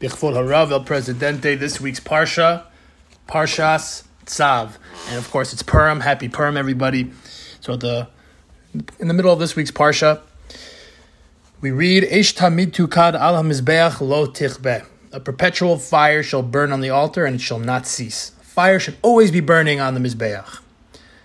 Bichfol Harav El Presidente, this week's Parsha, Parshas Tzav. And of course, it's Purim. Happy Purim, everybody. So, the in the middle of this week's Parsha, we read, Eish Tamid Tukad Al HaMizbeach Lo Tichbe. A perpetual fire shall burn on the altar, and it shall not cease. Fire should always be burning on the Mizbeach.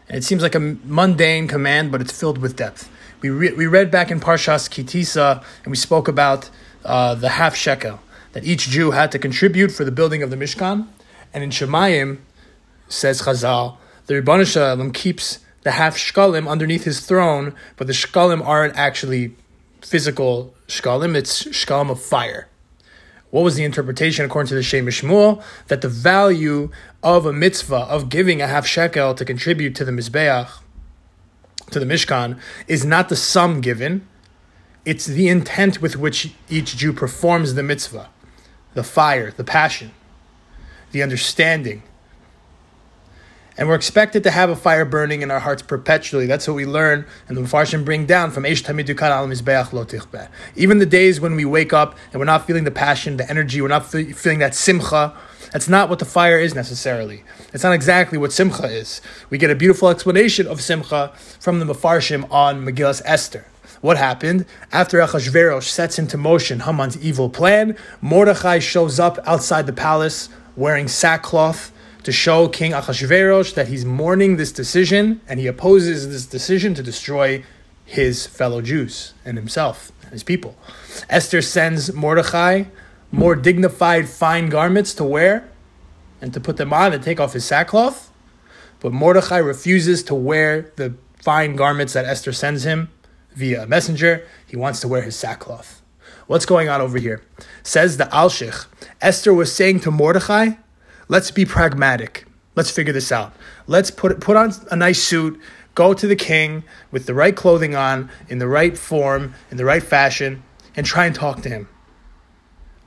And it seems like a mundane command, but it's filled with depth. We, re- we read back in Parshas Ki Tisa, and we spoke about uh, the half shekel that each Jew had to contribute for the building of the Mishkan. And in Shemayim, says Chazal, the Ribono Shel Olam keeps the half shkalim underneath his throne, but the shkalim aren't actually physical shkalim, it's shkalim of fire. What was the interpretation according to the Shem Shmuel? That the value of a mitzvah of giving a half shekel to contribute to the Mizbeach, to the Mishkan, is not the sum given, it's the intent with which each Jew performs the mitzvah the fire, the passion, the understanding. And we're expected to have a fire burning in our hearts perpetually. That's what we learn and the Mepharshim bring down from Eish Tamid Tukad al Mizbeach lo. Even the days when we wake up and we're not feeling the passion, the energy, we're not feeling that simcha, that's not what the fire is necessarily. It's not exactly what simcha is. We get a beautiful explanation of simcha from the Mepharshim on Megillas Esther. What happened? After Achashverosh sets into motion Haman's evil plan, Mordechai shows up outside the palace wearing sackcloth to show King Achashverosh that he's mourning this decision and he opposes this decision to destroy his fellow Jews and himself his people. Esther sends Mordechai more dignified, fine garments to wear and to put them on and take off his sackcloth. But Mordechai refuses to wear the fine garments that Esther sends him via a messenger. He wants to wear his sackcloth. What's going on over here? Says the Alshich. Esther was saying to Mordechai, let's be pragmatic. Let's figure this out. Let's put, put on a nice suit, go to the king with the right clothing on, in the right form, in the right fashion, and try and talk to him.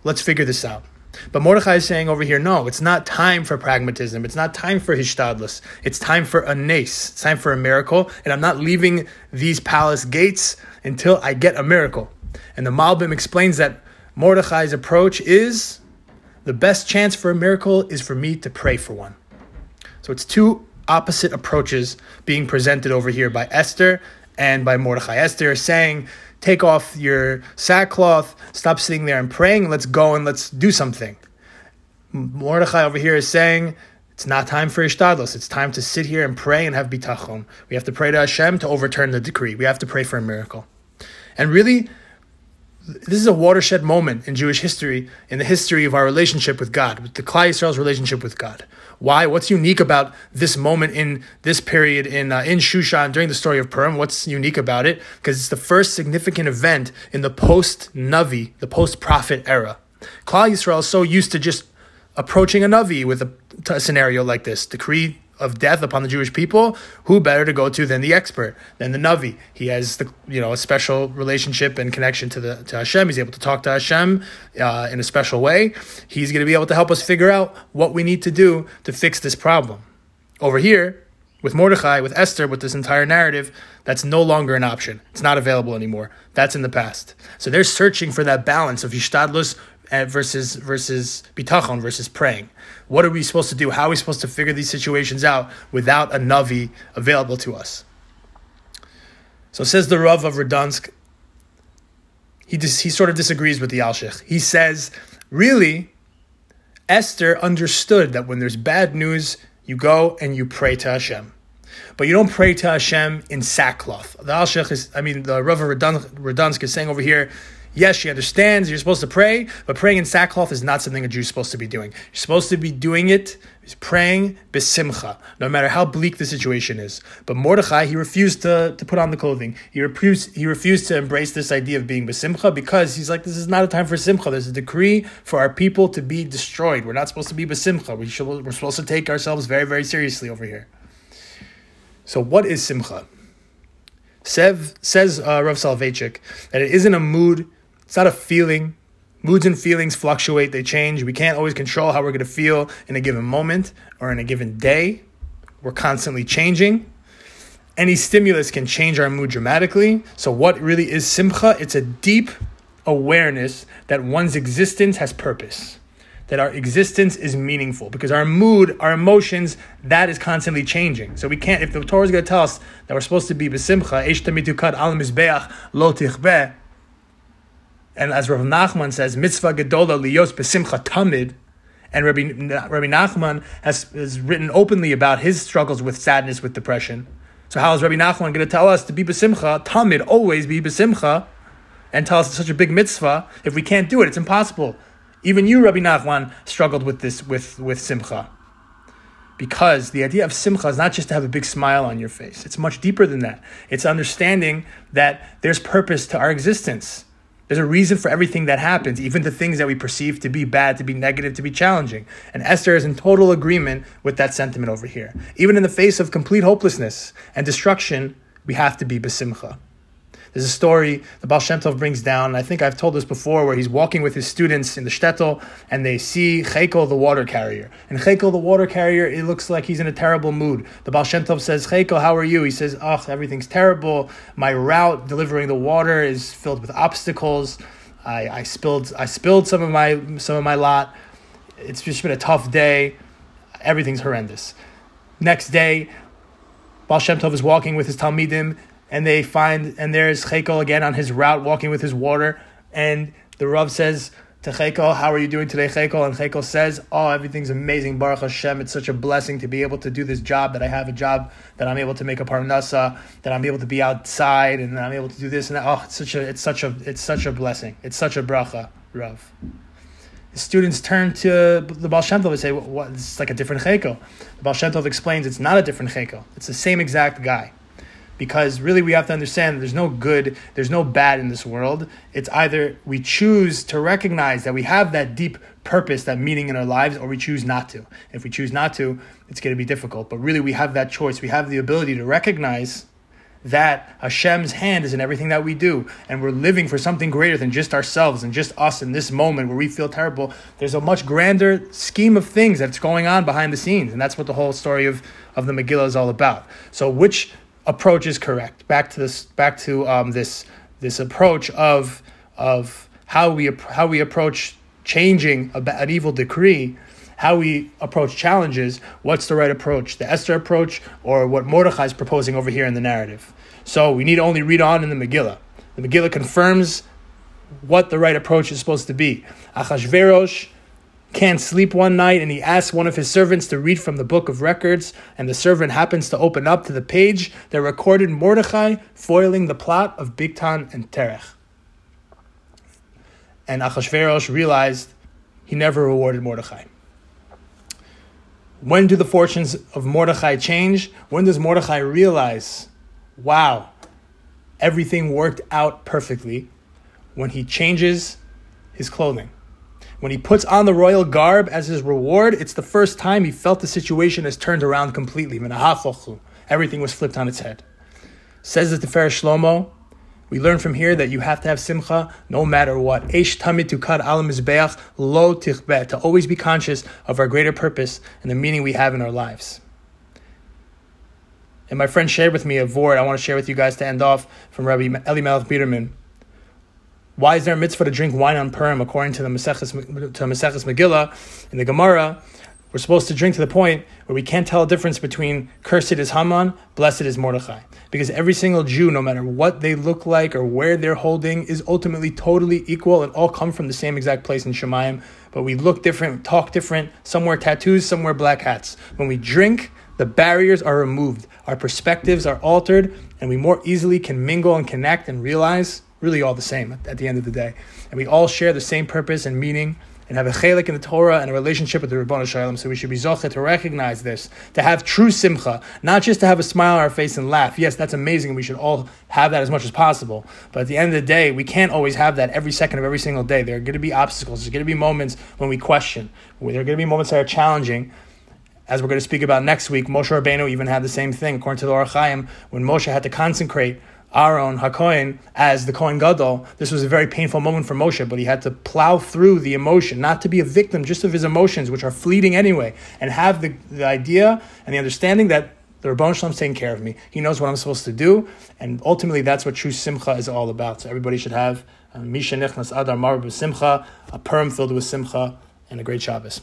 Let's figure this out. But Mordechai is saying over here, no, it's not time for pragmatism. It's not time for hishtadlus. It's time for a nes. It's time for a miracle. And I'm not leaving these palace gates until I get a miracle. And the Malbim explains that Mordechai's approach is the best chance for a miracle is for me to pray for one. So it's two opposite approaches being presented over here by Esther and by Mordechai. Esther is saying, take off your sackcloth, stop sitting there and praying, let's go and let's do something. Mordechai over here is saying, it's not time for ishtadlos. It's time to sit here and pray and have bitachon. We have to pray to Hashem to overturn the decree. We have to pray for a miracle. And really, this is a watershed moment in Jewish history, in the history of our relationship with God, with the Klal Yisrael's relationship with God. Why? What's unique about this moment in this period in uh, in Shushan during the story of Purim? What's unique about it? Because it's the first significant event in the post Navi, the post prophet era. Klal Yisrael is so used to just approaching a Navi with a, a scenario like this, decree of death upon the Jewish people, who better to go to than the expert, than the Navi? He has the you know a special relationship and connection to the to Hashem. He's able to talk to Hashem uh, in a special way. He's going to be able to help us figure out what we need to do to fix this problem. Over here, with Mordechai, with Esther, with this entire narrative, that's no longer an option. It's not available anymore. That's in the past. So they're searching for that balance of Yishtadlus uh, Eh, versus versus bitachon versus praying. What are we supposed to do? How are we supposed to figure these situations out without a navi available to us? So says the Rav of Radomsk. He dis, he sort of disagrees with the Alshich. He says, really, Esther understood that when there's bad news, you go and you pray to Hashem. But you don't pray to Hashem in sackcloth. The Alshich is, I mean, the Rav of Radomsk is saying over here, Yes, she understands you're supposed to pray, but praying in sackcloth is not something a Jew's supposed to be doing. You're supposed to be doing it, praying besimcha, no matter how bleak the situation is. But Mordechai, he refused to, to put on the clothing. He refused, he refused to embrace this idea of being besimcha because he's like, this is not a time for simcha. There's a decree for our people to be destroyed. We're not supposed to be besimcha. We should, we're supposed to take ourselves very, very seriously over here. So what is simcha? Sev, says uh, Rav Soloveitchik that it isn't a mood it's not a feeling. Moods and feelings fluctuate, they change. We can't always control how we're going to feel in a given moment or in a given day. We're constantly changing. Any stimulus can change our mood dramatically. So, what really is simcha? It's a deep awareness that one's existence has purpose, that our existence is meaningful, because our mood, our emotions, that is constantly changing. So we can't, if the Torah is going to tell us that we're supposed to be besimcha, eish tamid tukad al mizbeach lo tichbeh, and as Rav Nachman says, mitzvah gedola liyos besimcha tamid, and Rabbi, Rabbi Nachman has, has written openly about his struggles with sadness, with depression. So how is Rabbi Nachman going to tell us to be besimcha, tamid, always be besimcha, and tell us it's such a big mitzvah if we can't do it? It's impossible. Even you, Rabbi Nachman, struggled with this with, with simcha. Because the idea of simcha is not just to have a big smile on your face. It's much deeper than that. It's understanding that there's purpose to our existence. There's a reason for everything that happens, even the things that we perceive to be bad, to be negative, to be challenging. And Esther is in total agreement with that sentiment over here. Even in the face of complete hopelessness and destruction, we have to be besimcha. There's a story the Baal Shem Tov brings down, and I think I've told this before, where he's walking with his students in the shtetl, and they see Chekel, the water carrier. And Chekel, the water carrier, it looks like he's in a terrible mood. The Baal Shem Tov says, Chekel, how are you? He says, oh, everything's terrible. My route delivering the water is filled with obstacles. I, I spilled I spilled some of my some of my lot. It's just been a tough day. Everything's horrendous. Next day, Baal Shem Tov is walking with his Talmidim and they find and there's Chekel again on his route walking with his water, and the Rav says to Chekel, "How are you doing today, Chekel?" And Chekel says, "Oh, everything's amazing, Baruch Hashem. It's such a blessing to be able to do this job. That I have a job that I'm able to make a parnasa, that I'm able to be outside, and I'm able to do this and that. Oh, it's such a, it's such a, it's such a blessing. It's such a bracha, Rav." The students turn to the Baal Shem Tov and say, "What? It's like a different Chekel." The Baal Shem Tov explains, "It's not a different Chekel. It's the same exact guy." Because really we have to understand there's no good, there's no bad in this world. It's either we choose to recognize that we have that deep purpose, that meaning in our lives, or we choose not to. If we choose not to, it's going to be difficult. But really, we have that choice. We have the ability to recognize that Hashem's hand is in everything that we do, and we're living for something greater than just ourselves and just us in this moment where we feel terrible. There's a much grander scheme of things that's going on behind the scenes, and that's what the whole story of, of the Megillah is all about. So, which approach is correct. Back to this, back to um, this this approach of of how we how we approach changing a, an evil decree, how we approach challenges. What's the right approach? The Esther approach, or what Mordechai is proposing over here in the narrative. So we need only read on in the Megillah. The Megillah confirms what the right approach is supposed to be. Achashverosh can't sleep one night and he asks one of his servants to read from the book of records, and the servant happens to open up to the page that recorded Mordechai foiling the plot of Bigtan and Teresh. And Achashverosh realized he never rewarded Mordechai. When do the fortunes of Mordechai change? When does Mordechai realize, wow, everything worked out perfectly? When he changes his clothing. When he puts on the royal garb as his reward, it's the first time he felt the situation has turned around completely. Everything was flipped on its head. Says the Tiferes Shlomo, we learn from here that you have to have simcha no matter what. Eish tamid tukad al lo. To always be conscious of our greater purpose and the meaning we have in our lives. And my friend shared with me a vort I want to share with you guys to end off from Rabbi Elimelech Biderman. Why is there a mitzvah to drink wine on Purim according to the Maseches, to Maseches Megillah in the Gemara? We're supposed to drink to the point where we can't tell a difference between cursed is Haman, blessed is Mordechai. Because every single Jew, no matter what they look like or where they're holding, is ultimately totally equal and all come from the same exact place in Shemayim. But we look different, talk different, some wear tattoos, some wear black hats. When we drink, the barriers are removed, our perspectives are altered, and we more easily can mingle and connect and realize really all the same at, the end of the day. And we all share the same purpose and meaning and have a chelik in the Torah and a relationship with the Ribono Shel Olam. So we should be zochet to recognize this, to have true simcha, not just to have a smile on our face and laugh. Yes, that's amazing. We should all have that as much as possible. But at the end of the day, we can't always have that every second of every single day. There are going to be obstacles. There's going to be moments when we question. There are going to be moments that are challenging as we're going to speak about next week, Moshe Rabbeinu even had the same thing, according to the Or HaChaim, when Moshe had to consecrate Aaron HaKohen as the Kohen Gadol. This was a very painful moment for Moshe, but he had to plow through the emotion, not to be a victim just of his emotions, which are fleeting anyway, and have the, the idea and the understanding that The Ribono Shel Olam's taking care of me. He knows what I'm supposed to do, and ultimately that's what true simcha is all about. So everybody should have uh, Mishenichnas Adar Mar Simcha, a Purim filled with simcha, and a great Shabbos.